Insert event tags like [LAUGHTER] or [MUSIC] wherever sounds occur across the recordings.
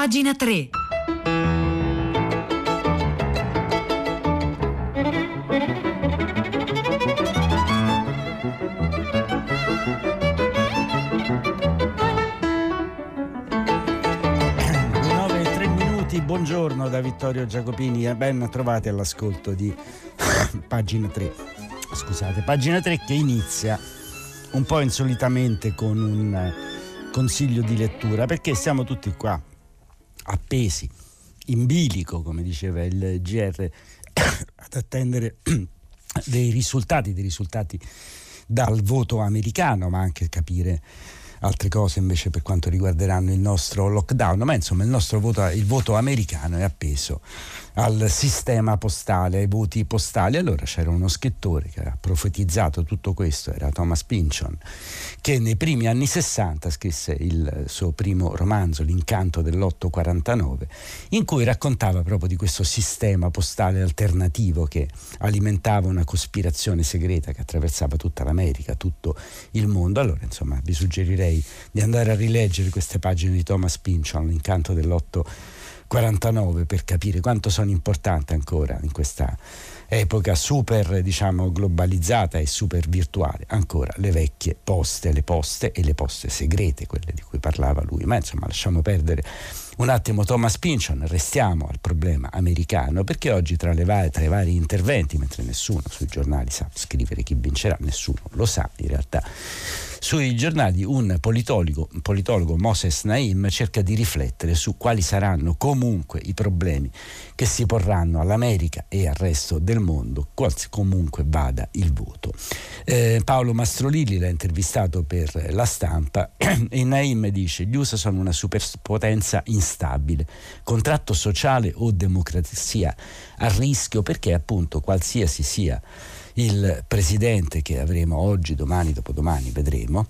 Pagina 3. buongiorno da Vittorio Giacopini e ben trovati all'ascolto di [COUGHS] pagina 3. Scusate, pagina 3 che inizia un po' insolitamente con un consiglio di lettura perché siamo tutti qua appesi in bilico, come diceva il GR, [COUGHS] ad attendere [COUGHS] dei risultati, dei risultati dal voto americano, ma anche capire altre cose invece per quanto riguarderanno il nostro lockdown, ma insomma il nostro voto, il voto americano è appeso al sistema postale, ai voti postali. Allora c'era uno scrittore che ha profetizzato tutto questo, era Thomas Pynchon, che nei primi anni 60 scrisse il suo primo romanzo, L'incanto dell'849, in cui raccontava proprio di questo sistema postale alternativo che alimentava una cospirazione segreta che attraversava tutta l'America, tutto il mondo. Allora, insomma, vi suggerirei di andare a rileggere queste pagine di Thomas Pynchon, L'incanto dell'849 49 per capire quanto sono importante ancora in questa epoca super diciamo globalizzata e super virtuale. Ancora le vecchie poste, le poste e le poste segrete, quelle di cui parlava lui, ma insomma lasciamo perdere un attimo Thomas Pynchon, restiamo al problema americano perché oggi tra, va- tra i vari interventi, mentre nessuno sui giornali sa scrivere chi vincerà, nessuno lo sa in realtà, sui giornali un politologo, un politologo Moses Naim cerca di riflettere su quali saranno comunque i problemi che si porranno all'America e al resto del mondo, comunque vada il voto. Eh, Paolo Mastrolilli l'ha intervistato per la stampa [CLEARS THROAT] e Naim dice gli USA sono una superpotenza instabile, contratto sociale o democrazia a rischio perché appunto qualsiasi sia il presidente che avremo oggi, domani, dopodomani, vedremo,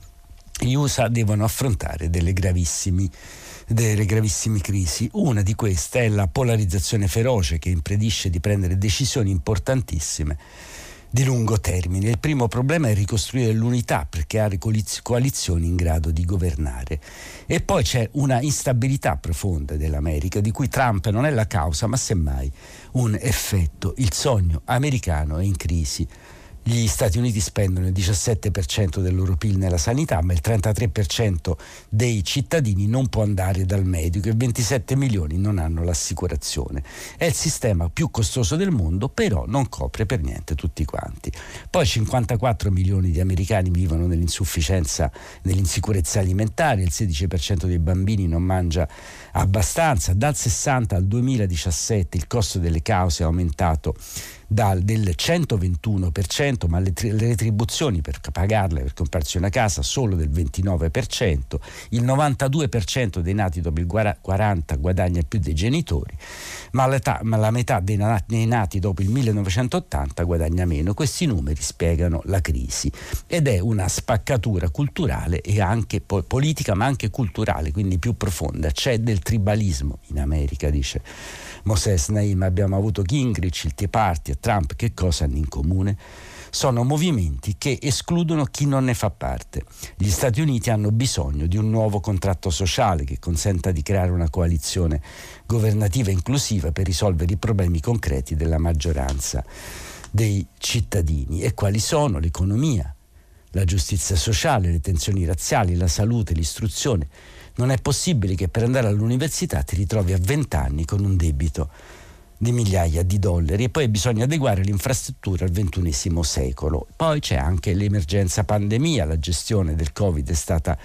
gli USA devono affrontare delle gravissime delle gravissime crisi. Una di queste è la polarizzazione feroce che impedisce di prendere decisioni importantissime di lungo termine. Il primo problema è ricostruire l'unità per creare coalizioni in grado di governare. E poi c'è una instabilità profonda dell'America, di cui Trump non è la causa, ma semmai un effetto. Il sogno americano è in crisi gli Stati Uniti spendono il 17% del loro PIL nella sanità, ma il 33% dei cittadini non può andare dal medico e 27 milioni non hanno l'assicurazione. È il sistema più costoso del mondo, però non copre per niente tutti quanti. Poi 54 milioni di americani vivono nell'insufficienza, nell'insicurezza alimentare, il 16% dei bambini non mangia abbastanza, dal 60 al 2017 il costo delle cause è aumentato dal, del 121%, ma le, le, retribuzioni per pagarle per comprarsi una casa solo del 29%, il 92% dei nati dopo il 40 guadagna più dei genitori, ma, ma la metà dei nati, dei nati dopo il 1980 guadagna meno. Questi numeri spiegano la crisi ed è una spaccatura culturale e anche po- politica, ma anche culturale, quindi più profonda. C'è del tribalismo in America, dice Moses Naim, abbiamo avuto Gingrich, il Tea Party Trump, che cosa hanno in comune? Sono movimenti che escludono chi non ne fa parte. Gli Stati Uniti hanno bisogno di un nuovo contratto sociale che consenta di creare una coalizione governativa inclusiva per risolvere i problemi concreti della maggioranza dei cittadini. E quali sono? L'economia, la giustizia sociale, le tensioni razziali, la salute, l'istruzione non è possibile che per andare all'università ti ritrovi a 20 anni con un debito di migliaia di dollari e poi bisogna adeguare l'infrastruttura al XXI secolo. Poi c'è anche l'emergenza pandemia, la gestione del Covid è stata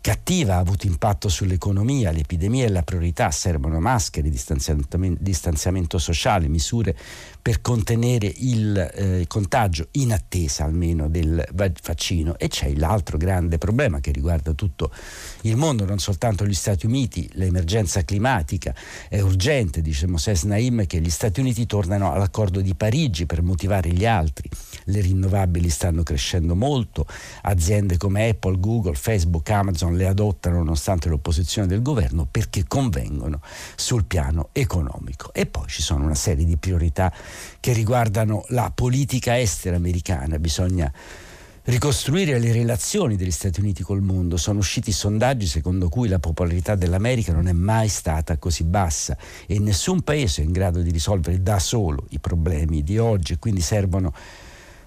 cattiva, ha avuto impatto sull'economia, l'epidemia è la priorità, servono maschere, distanziamento, distanziamento sociale, misure per contenere il eh, contagio in attesa almeno del vaccino. E c'è l'altro grande problema che riguarda tutto il mondo, non soltanto gli Stati Uniti, l'emergenza climatica è urgente, dice Moses Naim che gli Stati Uniti tornano all'accordo di Parigi per motivare gli altri, le rinnovabili stanno crescendo molto, aziende come Apple, Google, Facebook, Amazon non le adottano nonostante l'opposizione del governo perché convengono sul piano economico. E poi ci sono una serie di priorità che riguardano la politica estera americana, bisogna ricostruire le relazioni degli Stati Uniti col mondo. Sono usciti sondaggi secondo cui la popolarità dell'America non è mai stata così bassa e nessun paese è in grado di risolvere da solo i problemi di oggi quindi servono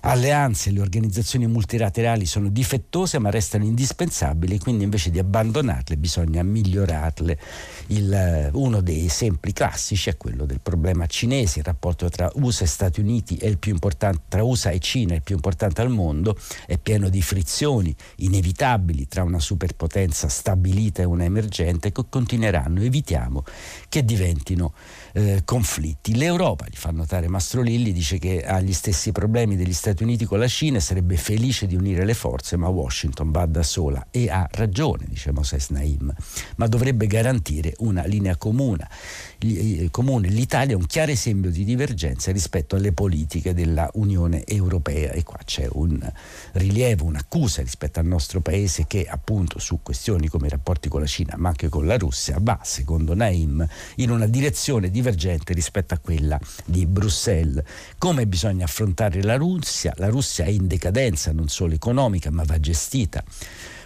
alleanze e le organizzazioni multilaterali sono difettose ma restano indispensabili, quindi invece di abbandonarle bisogna migliorarle. Il, eh, uno dei esempi classici è quello del problema cinese, il rapporto tra USA e Stati Uniti è il più importante, tra USA e Cina è il più importante al mondo, è pieno di frizioni inevitabili tra una superpotenza stabilita e una emergente che continueranno, evitiamo che diventino eh, conflitti. L'Europa, gli fa notare Mastro Lilli, dice che ha gli stessi problemi degli Stati Uniti con la Cina e sarebbe felice di unire le forze, ma Washington va da sola e ha ragione, dice Moses Naim, ma dovrebbe garantire una linea comune. Eh, comune. L'Italia è un chiaro esempio di divergenza rispetto alle politiche della Unione Europea e qua c'è un rilievo, un'accusa rispetto al nostro paese che appunto su questioni come i rapporti con la Cina ma anche con la Russia va, secondo Naim, in una direzione divergente rispetto a quella di Bruxelles. Come bisogna affrontare la Russia? La Russia è in decadenza non solo economica ma va gestita.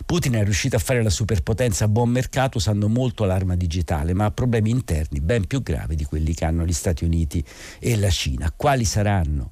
Putin è riuscito a fare la superpotenza a buon mercato usando molto l'arma digitale, ma ha problemi interni ben più gravi di quelli che hanno gli Stati Uniti e la Cina. Quali saranno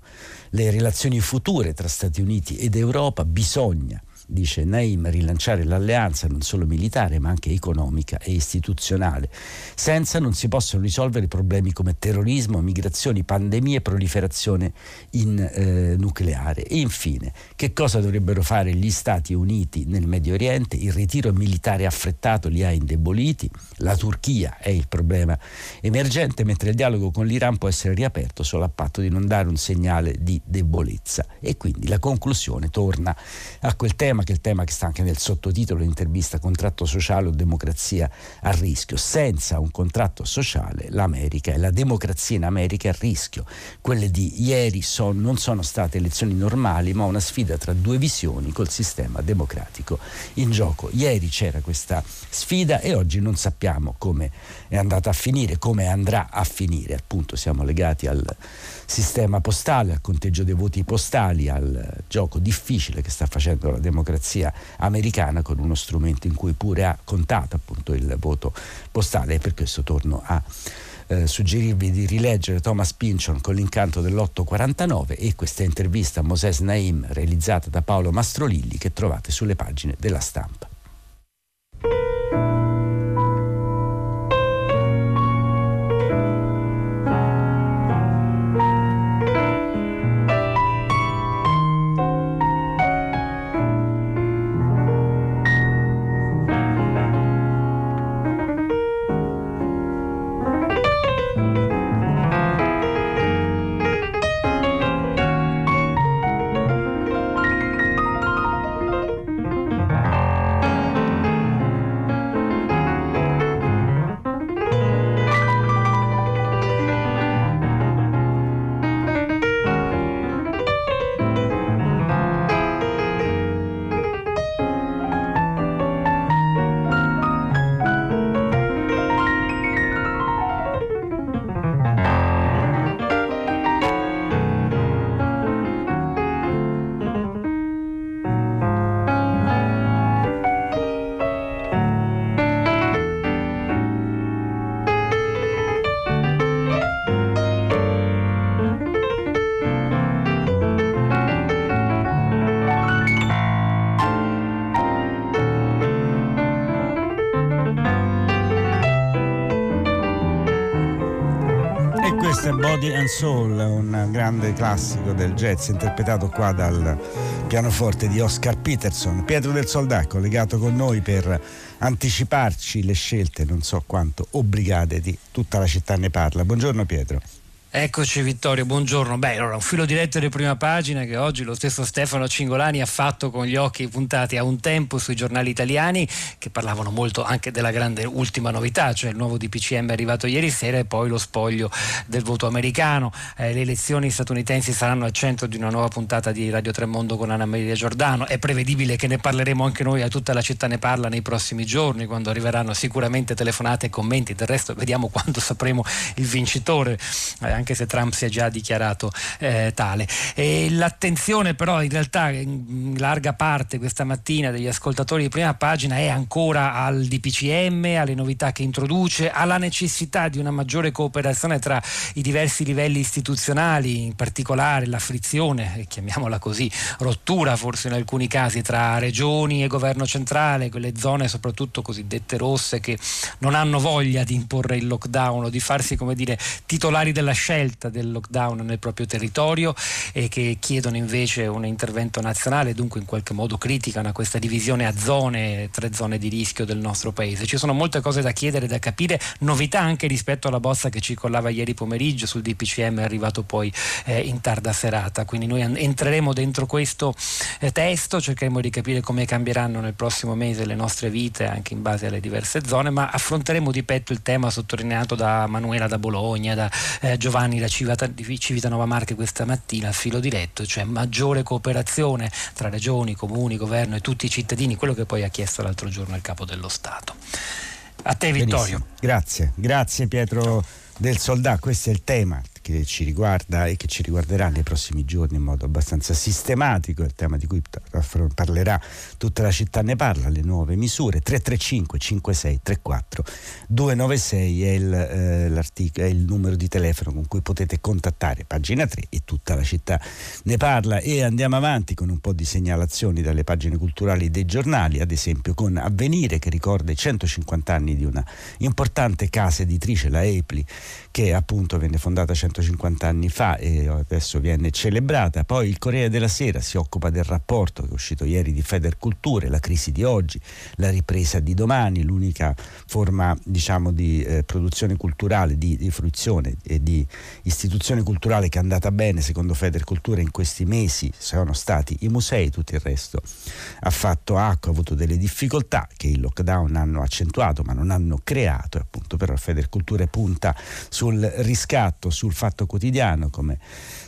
le relazioni future tra Stati Uniti ed Europa? Bisogna dice Naim, rilanciare l'alleanza non solo militare ma anche economica e istituzionale. Senza non si possono risolvere problemi come terrorismo, migrazioni, pandemie proliferazione in, eh, nucleare. E infine, che cosa dovrebbero fare gli Stati Uniti nel Medio Oriente? Il ritiro militare affrettato li ha indeboliti, la Turchia è il problema emergente, mentre il dialogo con l'Iran può essere riaperto solo a patto di non dare un segnale di debolezza. E quindi la conclusione torna a quel tema tema che è il tema che sta anche nel sottotitolo dell'intervista contratto sociale o democrazia a rischio. Senza un contratto sociale l'America e la democrazia in America è a rischio. Quelle di ieri son, non sono state elezioni normali ma una sfida tra due visioni col sistema democratico in gioco. Ieri c'era questa sfida e oggi non sappiamo come è andata a finire, come andrà a finire. Appunto siamo legati al sistema postale, al conteggio dei voti postali, al gioco difficile che sta facendo la democrazia americana con uno strumento in cui pure ha contato appunto il voto postale e per questo torno a eh, suggerirvi di rileggere Thomas Pynchon con l'incanto dell'849 e questa intervista a Moses Naim realizzata da Paolo Mastrolilli che trovate sulle pagine della stampa. Body and Soul, un grande classico del jazz interpretato qua dal pianoforte di Oscar Peterson. Pietro del Soldà collegato con noi per anticiparci le scelte, non so quanto obbligate di tutta la città ne parla. Buongiorno Pietro. Eccoci Vittorio, buongiorno. Beh, allora un filo diretto di prima pagina che oggi lo stesso Stefano Cingolani ha fatto con gli occhi puntati a un tempo sui giornali italiani che parlavano molto anche della grande ultima novità, cioè il nuovo DPCM arrivato ieri sera e poi lo spoglio del voto americano. Eh, le elezioni statunitensi saranno al centro di una nuova puntata di Radio Tremondo con Anna Maria Giordano. È prevedibile che ne parleremo anche noi, a tutta la città ne parla nei prossimi giorni, quando arriveranno sicuramente telefonate e commenti. Del resto vediamo quando sapremo il vincitore. Eh, anche se Trump si è già dichiarato eh, tale. E l'attenzione però in realtà in larga parte questa mattina degli ascoltatori di prima pagina è ancora al DPCM, alle novità che introduce, alla necessità di una maggiore cooperazione tra i diversi livelli istituzionali, in particolare la frizione, chiamiamola così, rottura forse in alcuni casi tra regioni e governo centrale, quelle zone soprattutto cosiddette rosse che non hanno voglia di imporre il lockdown o di farsi come dire titolari della scelta del lockdown nel proprio territorio e che chiedono invece un intervento nazionale, dunque in qualche modo criticano questa divisione a zone, tre zone di rischio del nostro paese. Ci sono molte cose da chiedere, da capire, novità anche rispetto alla bozza che circolava ieri pomeriggio sul DPCM arrivato poi eh, in tarda serata, quindi noi entreremo dentro questo eh, testo, cercheremo di capire come cambieranno nel prossimo mese le nostre vite anche in base alle diverse zone, ma affronteremo di petto il tema sottolineato da Manuela da Bologna, da eh, Giovanni da Civita, di Civitanova Marche questa mattina, a filo diretto, cioè maggiore cooperazione tra regioni, comuni, governo e tutti i cittadini, quello che poi ha chiesto l'altro giorno il capo dello Stato. A te Vittorio. Benissimo. Grazie, grazie Pietro del Soldà, questo è il tema che ci riguarda e che ci riguarderà nei prossimi giorni in modo abbastanza sistematico, il tema di cui parlerà tutta la città ne parla, le nuove misure, 335 5634 296 è il, eh, è il numero di telefono con cui potete contattare pagina 3 e tutta la città ne parla. E andiamo avanti con un po' di segnalazioni dalle pagine culturali dei giornali, ad esempio con Avvenire che ricorda i 150 anni di una importante casa editrice, la Epli, che appunto venne fondata 150 anni fa e adesso viene celebrata. Poi il Corriere della Sera si occupa del rapporto che è uscito ieri di Federculture, la crisi di oggi, la ripresa di domani, l'unica forma diciamo di eh, produzione culturale, di, di, fruizione e di istituzione culturale che è andata bene secondo Federculture in questi mesi sono stati i musei, tutto il resto ha fatto acqua, ha avuto delle difficoltà che il lockdown hanno accentuato ma non hanno creato e appunto però Federculture punta su sul riscatto, sul fatto quotidiano, come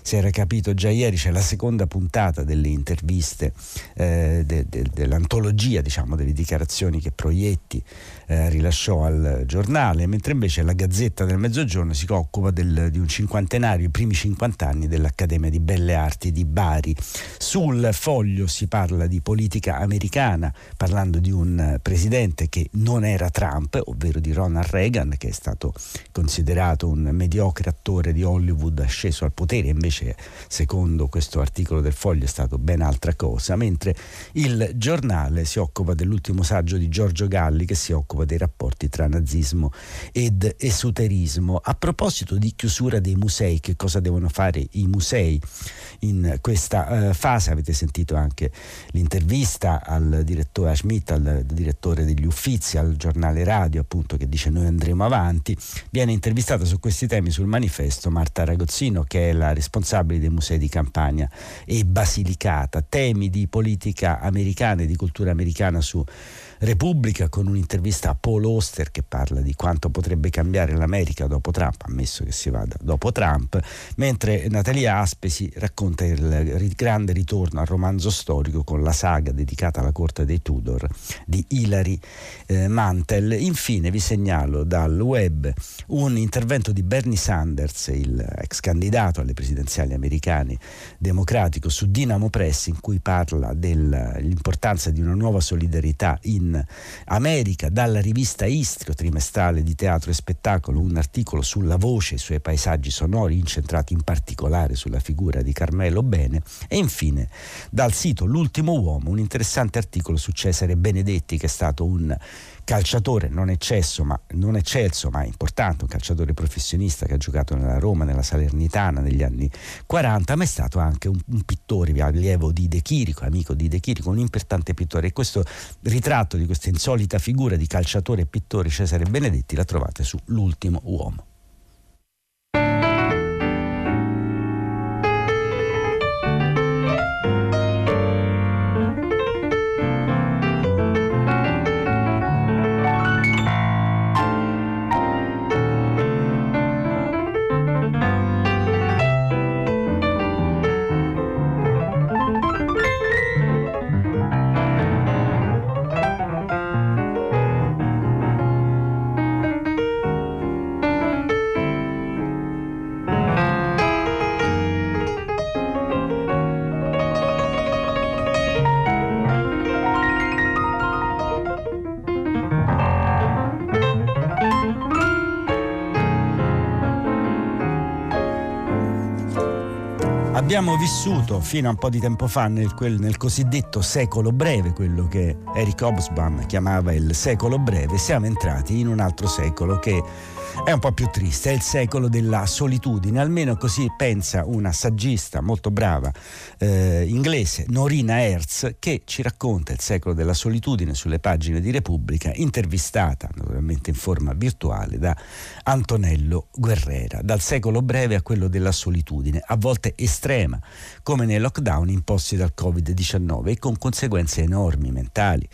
si era capito già ieri, c'è la seconda puntata delle interviste eh, de, de, dell'antologia, diciamo, delle dichiarazioni che Proietti eh, rilasciò al giornale, mentre invece la Gazzetta del Mezzogiorno si occupa del, di un cinquantenario, i primi 50 anni dell'Accademia di Belle Arti di Bari. Sul foglio si parla di politica americana, parlando di un presidente che non era Trump, ovvero di Ronald Reagan, che è stato considerato un mediocre attore di Hollywood asceso al potere, invece secondo questo articolo del foglio è stato ben altra cosa, mentre il giornale si occupa dell'ultimo saggio di Giorgio Galli che si occupa dei rapporti tra nazismo ed esoterismo. A proposito di chiusura dei musei, che cosa devono fare i musei in questa uh, fase? Avete sentito anche l'intervista al direttore Schmidt, al direttore degli Uffizi, al giornale radio, appunto, che dice noi andremo avanti. Viene intervistata questi temi sul manifesto Marta Ragozzino, che è la responsabile dei musei di Campania e Basilicata. Temi di politica americana e di cultura americana su Repubblica con un'intervista a Paul Oster che parla di quanto potrebbe cambiare l'America dopo Trump, ammesso che si vada dopo Trump, mentre Natalia Aspesi racconta il grande ritorno al romanzo storico con la saga dedicata alla corte dei Tudor di Hilary eh, Mantel. Infine vi segnalo dal web un intervento di Bernie Sanders, il ex candidato alle presidenziali americane democratico, su Dinamo Press in cui parla dell'importanza di una nuova solidarietà in America, dalla rivista Istrio, trimestrale di teatro e spettacolo, un articolo sulla voce e i suoi paesaggi sonori incentrati in particolare sulla figura di Carmelo Bene. E infine dal sito L'ultimo uomo, un interessante articolo su Cesare Benedetti che è stato un calciatore non eccesso, ma, non eccelso, ma importante, un calciatore professionista che ha giocato nella Roma, nella Salernitana negli anni 40, ma è stato anche un, un pittore, allievo di De Chirico, amico di De Chirico, un importante pittore. E questo ritratto di questa insolita figura di calciatore e pittore Cesare Benedetti la trovate su L'ultimo uomo. Abbiamo vissuto fino a un po' di tempo fa nel, quel, nel cosiddetto secolo breve, quello che Eric Hobsbawm chiamava il secolo breve, siamo entrati in un altro secolo che è un po' più triste, è il secolo della solitudine, almeno così pensa una saggista molto brava eh, inglese, Norina Hertz, che ci racconta il secolo della solitudine sulle pagine di Repubblica, intervistata naturalmente in forma virtuale da Antonello Guerrera, dal secolo breve a quello della solitudine, a volte estrema, come nei lockdown imposti dal Covid-19 e con conseguenze enormi mentali,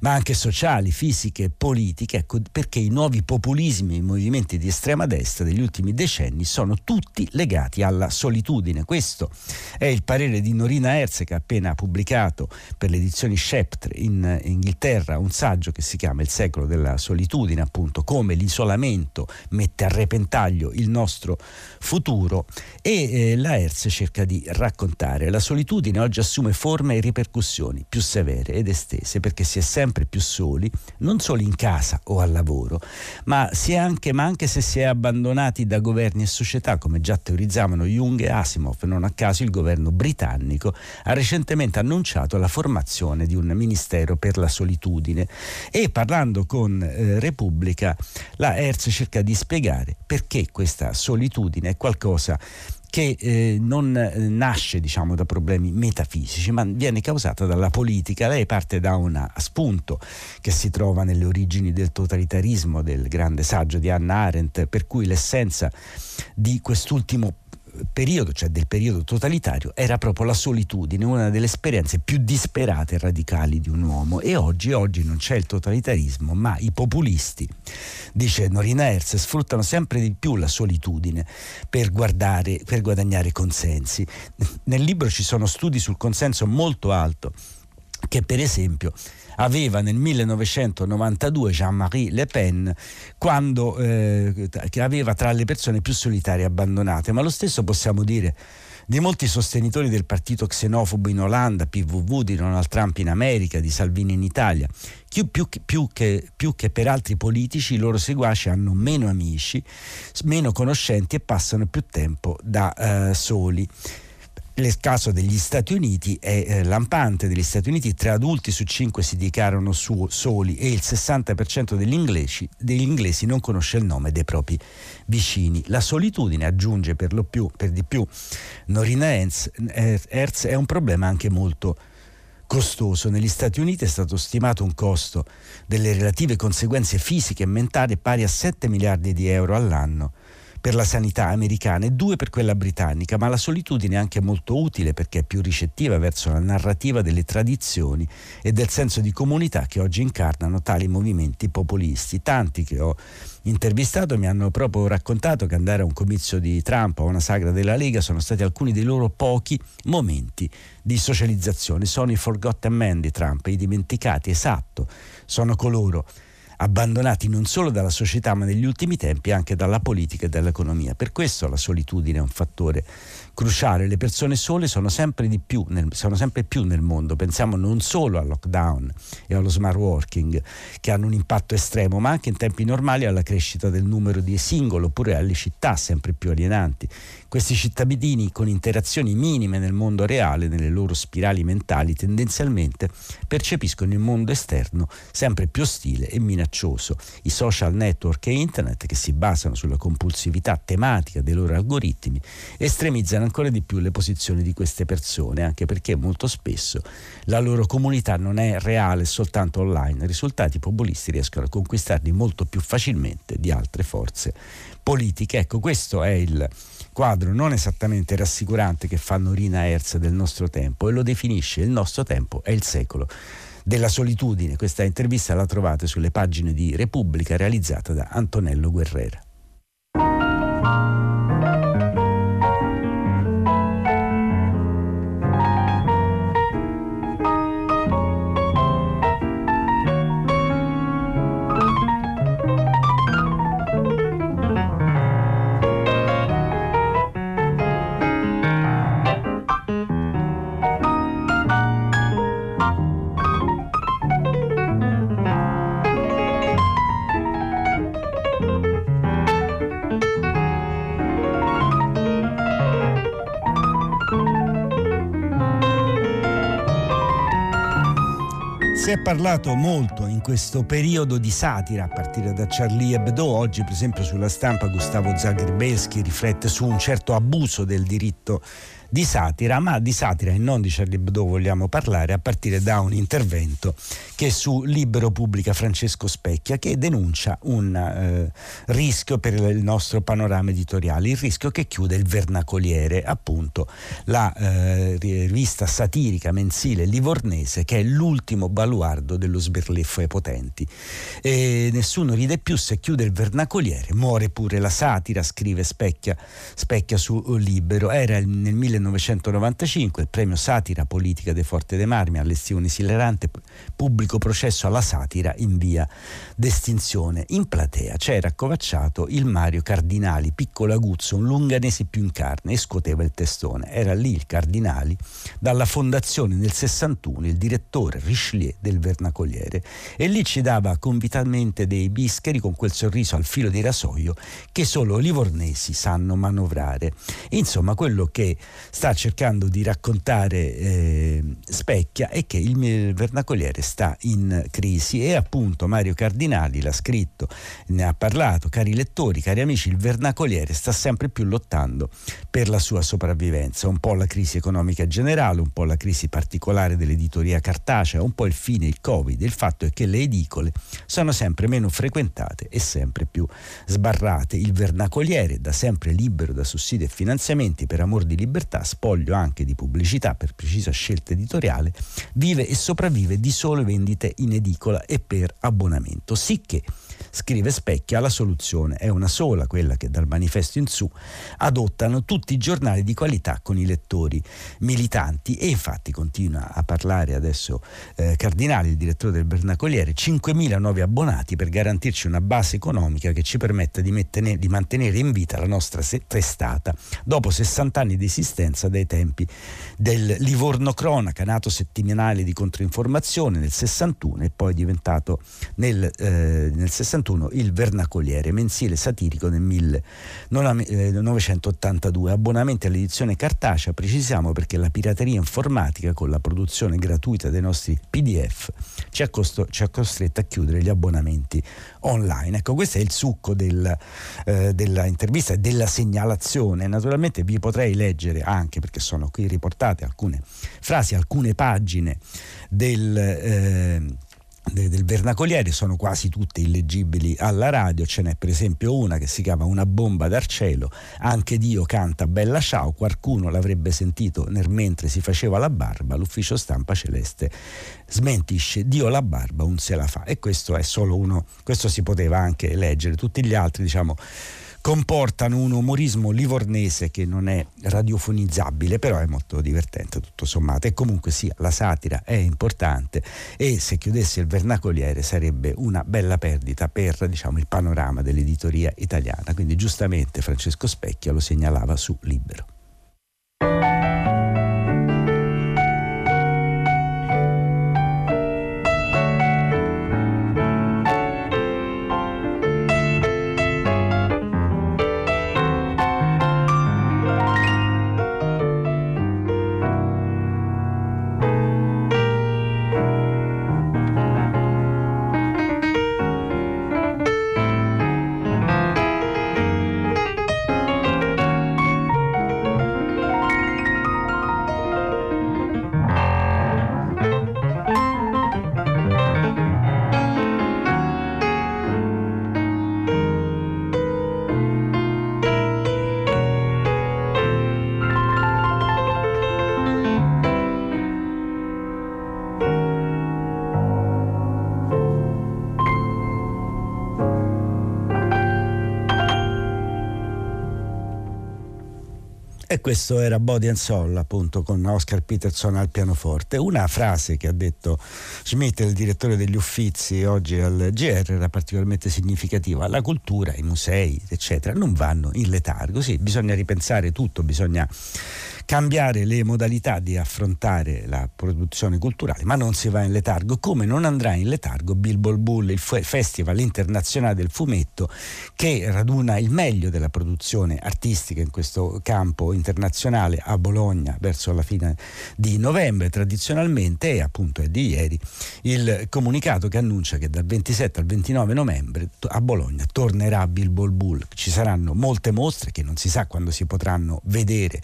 ma anche sociali, fisiche, politiche, ecco, perché i nuovi populismi, i movimenti di estrema destra degli ultimi decenni sono tutti legati alla solitudine. Questo è il parere di Norina Herz che ha appena pubblicato per le edizioni Scheptre in Inghilterra un saggio che si chiama Il secolo della solitudine, appunto come l'isolamento mette a repentaglio il nostro futuro e eh, la Herz cerca di raccontare raccontare, la solitudine oggi assume forme e ripercussioni più severe ed estese perché si è sempre più soli, non solo in casa o al lavoro, ma, anche, ma anche se si è abbandonati da governi e società, come già teorizzavano Jung e Asimov. Non a caso il governo britannico ha recentemente annunciato la formazione di un ministero per la solitudine e parlando con eh, Repubblica la Herz cerca di spiegare perché questa solitudine è qualcosa che eh, non eh, nasce diciamo, da problemi metafisici, ma viene causata dalla politica. Lei parte da un spunto che si trova nelle origini del totalitarismo del grande saggio di Hannah Arendt, per cui l'essenza di quest'ultimo periodo, cioè del periodo totalitario, era proprio la solitudine, una delle esperienze più disperate e radicali di un uomo. E oggi, oggi non c'è il totalitarismo, ma i populisti, dice Norina Herz, sfruttano sempre di più la solitudine per, guardare, per guadagnare consensi. Nel libro ci sono studi sul consenso molto alto che per esempio aveva nel 1992 Jean-Marie Le Pen quando eh, aveva tra le persone più solitarie abbandonate, ma lo stesso possiamo dire di molti sostenitori del partito xenofobo in Olanda, PVV, di Donald Trump in America, di Salvini in Italia. Più, più, più, che, più che per altri politici, i loro seguaci hanno meno amici, meno conoscenti e passano più tempo da uh, soli. Il caso degli Stati Uniti è eh, lampante, degli Stati Uniti tre adulti su cinque si dichiarano su, soli e il 60% degli inglesi, degli inglesi, non conosce il nome dei propri vicini. La solitudine, aggiunge per lo più, per di più Norina Hertz, è un problema anche molto costoso. Negli Stati Uniti è stato stimato un costo delle relative conseguenze fisiche e mentali pari a 7 miliardi di euro all'anno per la sanità americana e due per quella britannica, ma la solitudine è anche molto utile perché è più ricettiva verso la narrativa delle tradizioni e del senso di comunità che oggi incarnano tali movimenti populisti. Tanti che ho intervistato mi hanno proprio raccontato che andare a un comizio di Trump o a una sagra della Lega sono stati alcuni dei loro pochi momenti di socializzazione. Sono i forgotten men di Trump, i dimenticati, esatto, sono coloro abbandonati non solo dalla società ma negli ultimi tempi anche dalla politica e dall'economia. Per questo la solitudine è un fattore cruciale. Le persone sole sono sempre, più nel, sono sempre più nel mondo. Pensiamo non solo al lockdown e allo smart working che hanno un impatto estremo, ma anche in tempi normali alla crescita del numero di singolo oppure alle città sempre più alienanti. Questi cittadini con interazioni minime nel mondo reale, nelle loro spirali mentali, tendenzialmente percepiscono il mondo esterno sempre più ostile e minaccioso. I social network e internet, che si basano sulla compulsività tematica dei loro algoritmi, estremizzano ancora di più le posizioni di queste persone, anche perché molto spesso la loro comunità non è reale soltanto online. I risultati populisti riescono a conquistarli molto più facilmente di altre forze politiche. Ecco, questo è il quadro non esattamente rassicurante che fa Norina Herz del nostro tempo e lo definisce il nostro tempo è il secolo della solitudine. Questa intervista la trovate sulle pagine di Repubblica realizzata da Antonello Guerrera. Si è parlato molto in questo periodo di satira, a partire da Charlie Hebdo. Oggi, per esempio, sulla stampa Gustavo Zagrebelski riflette su un certo abuso del diritto di satira, ma di satira e non di Charlie Hebdo vogliamo parlare a partire da un intervento che su Libero pubblica Francesco Specchia che denuncia un eh, rischio per il nostro panorama editoriale, il rischio che chiude il Vernacoliere, appunto la eh, rivista satirica mensile livornese che è l'ultimo baluardo dello sberleffo ai potenti. E nessuno ride più se chiude il Vernacoliere, muore pure la satira, scrive Specchia, Specchia su Libero, era nel 19 1995 il premio Satira Politica dei Forte dei Marmi allestì un esilerante pubblico processo alla satira in via d'estinzione. In platea c'era accovacciato il Mario Cardinali, piccolo aguzzo, un lunganese più in carne e scuoteva il testone. Era lì il Cardinali, dalla fondazione nel 61, il direttore Richelieu del Vernacoliere e lì ci dava convitamente dei bischeri con quel sorriso al filo di rasoio che solo livornesi sanno manovrare. Insomma, quello che sta cercando di raccontare eh, Specchia è che il vernacoliere sta in crisi e appunto Mario Cardinali l'ha scritto, ne ha parlato, cari lettori, cari amici, il vernacoliere sta sempre più lottando per la sua sopravvivenza, un po' la crisi economica generale, un po' la crisi particolare dell'editoria cartacea, un po' il fine, il Covid, il fatto è che le edicole sono sempre meno frequentate e sempre più sbarrate. Il vernacoliere, da sempre libero da sussidi e finanziamenti per amor di libertà, spoglio anche di pubblicità per precisa scelta editoriale, vive e sopravvive di sole vendite in edicola e per abbonamento, sicché scrive Specchia, la soluzione è una sola, quella che dal manifesto in su adottano tutti i giornali di qualità con i lettori militanti. E infatti continua a parlare adesso eh, Cardinali, il direttore del Bernacoliere, 5.000 nuovi abbonati per garantirci una base economica che ci permetta di, mettene, di mantenere in vita la nostra testata dopo 60 anni di esistenza dai tempi del Livorno Cronaca, nato settimanale di controinformazione nel 61 e poi diventato nel, eh, nel 61 1961 il Vernacoliere, mensile satirico nel 1982. Abbonamenti all'edizione cartacea, precisiamo perché la pirateria informatica con la produzione gratuita dei nostri PDF ci ha, costo, ci ha costretto a chiudere gli abbonamenti online. Ecco, questo è il succo del, eh, della e della segnalazione. Naturalmente vi potrei leggere anche, perché sono qui riportate alcune frasi, alcune pagine del... Eh, del Vernacoliere sono quasi tutte illegibili alla radio, ce n'è per esempio una che si chiama Una bomba dal cielo, anche Dio canta Bella ciao, qualcuno l'avrebbe sentito nel mentre si faceva la barba, l'ufficio stampa celeste smentisce. Dio la barba, un se la fa. E questo è solo uno, questo si poteva anche leggere, tutti gli altri diciamo comportano un umorismo livornese che non è radiofonizzabile, però è molto divertente tutto sommato. E comunque sia, la satira è importante e se chiudesse il vernacoliere sarebbe una bella perdita per diciamo, il panorama dell'editoria italiana. Quindi giustamente Francesco Specchia lo segnalava su Libero. Questo era Body and Soul, appunto, con Oscar Peterson al pianoforte. Una frase che ha detto Schmidt, il direttore degli Uffizi, oggi al GR, era particolarmente significativa. La cultura, i musei, eccetera, non vanno in letargo. Sì, bisogna ripensare tutto, bisogna cambiare le modalità di affrontare la produzione culturale, ma non si va in letargo, come non andrà in letargo Bilbo Bull, il Festival internazionale del fumetto che raduna il meglio della produzione artistica in questo campo internazionale a Bologna verso la fine di novembre tradizionalmente e appunto è di ieri il comunicato che annuncia che dal 27 al 29 novembre a Bologna tornerà Bilbo Bull, ci saranno molte mostre che non si sa quando si potranno vedere,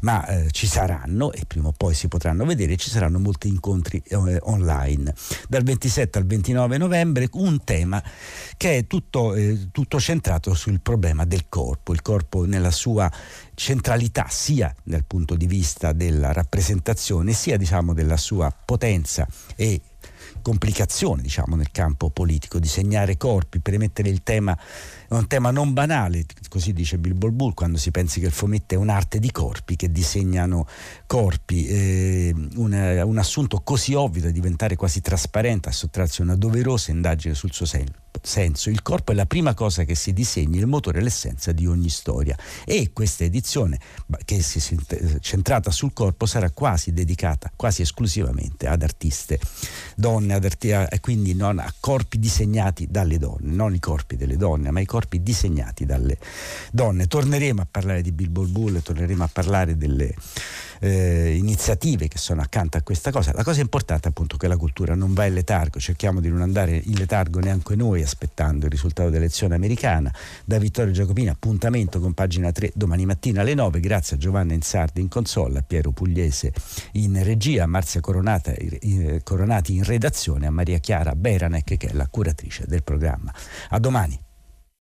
ma eh, ci saranno e prima o poi si potranno vedere, ci saranno molti incontri eh, online. Dal 27 al 29 novembre un tema che è tutto, eh, tutto centrato sul problema del corpo, il corpo nella sua centralità sia dal punto di vista della rappresentazione sia diciamo della sua potenza e complicazione diciamo, nel campo politico, disegnare corpi, premettere il tema, è un tema non banale, così dice Bilbo Bull, quando si pensi che il fumetto è un'arte di corpi, che disegnano corpi, eh, un, un assunto così ovvio da diventare quasi trasparente, a sottrarsi a una doverosa indagine sul suo senso senso. Il corpo è la prima cosa che si disegna, il motore è l'essenza di ogni storia. E questa edizione, che si è centrata sul corpo, sarà quasi dedicata, quasi esclusivamente ad artiste donne, ad arti- e quindi non a corpi disegnati dalle donne, non i corpi delle donne, ma i corpi disegnati dalle donne. Torneremo a parlare di Bilbo Bull, torneremo a parlare delle eh, iniziative che sono accanto a questa cosa. La cosa importante è appunto che la cultura non va in letargo, cerchiamo di non andare in letargo neanche noi aspettando il risultato dell'elezione americana. Da Vittorio Giacopini appuntamento con pagina 3 domani mattina alle 9, grazie a Giovanna Insardi in console, a Piero Pugliese in regia, a Marzia Coronata, eh, Coronati in redazione, a Maria Chiara Beranec che è la curatrice del programma. A domani.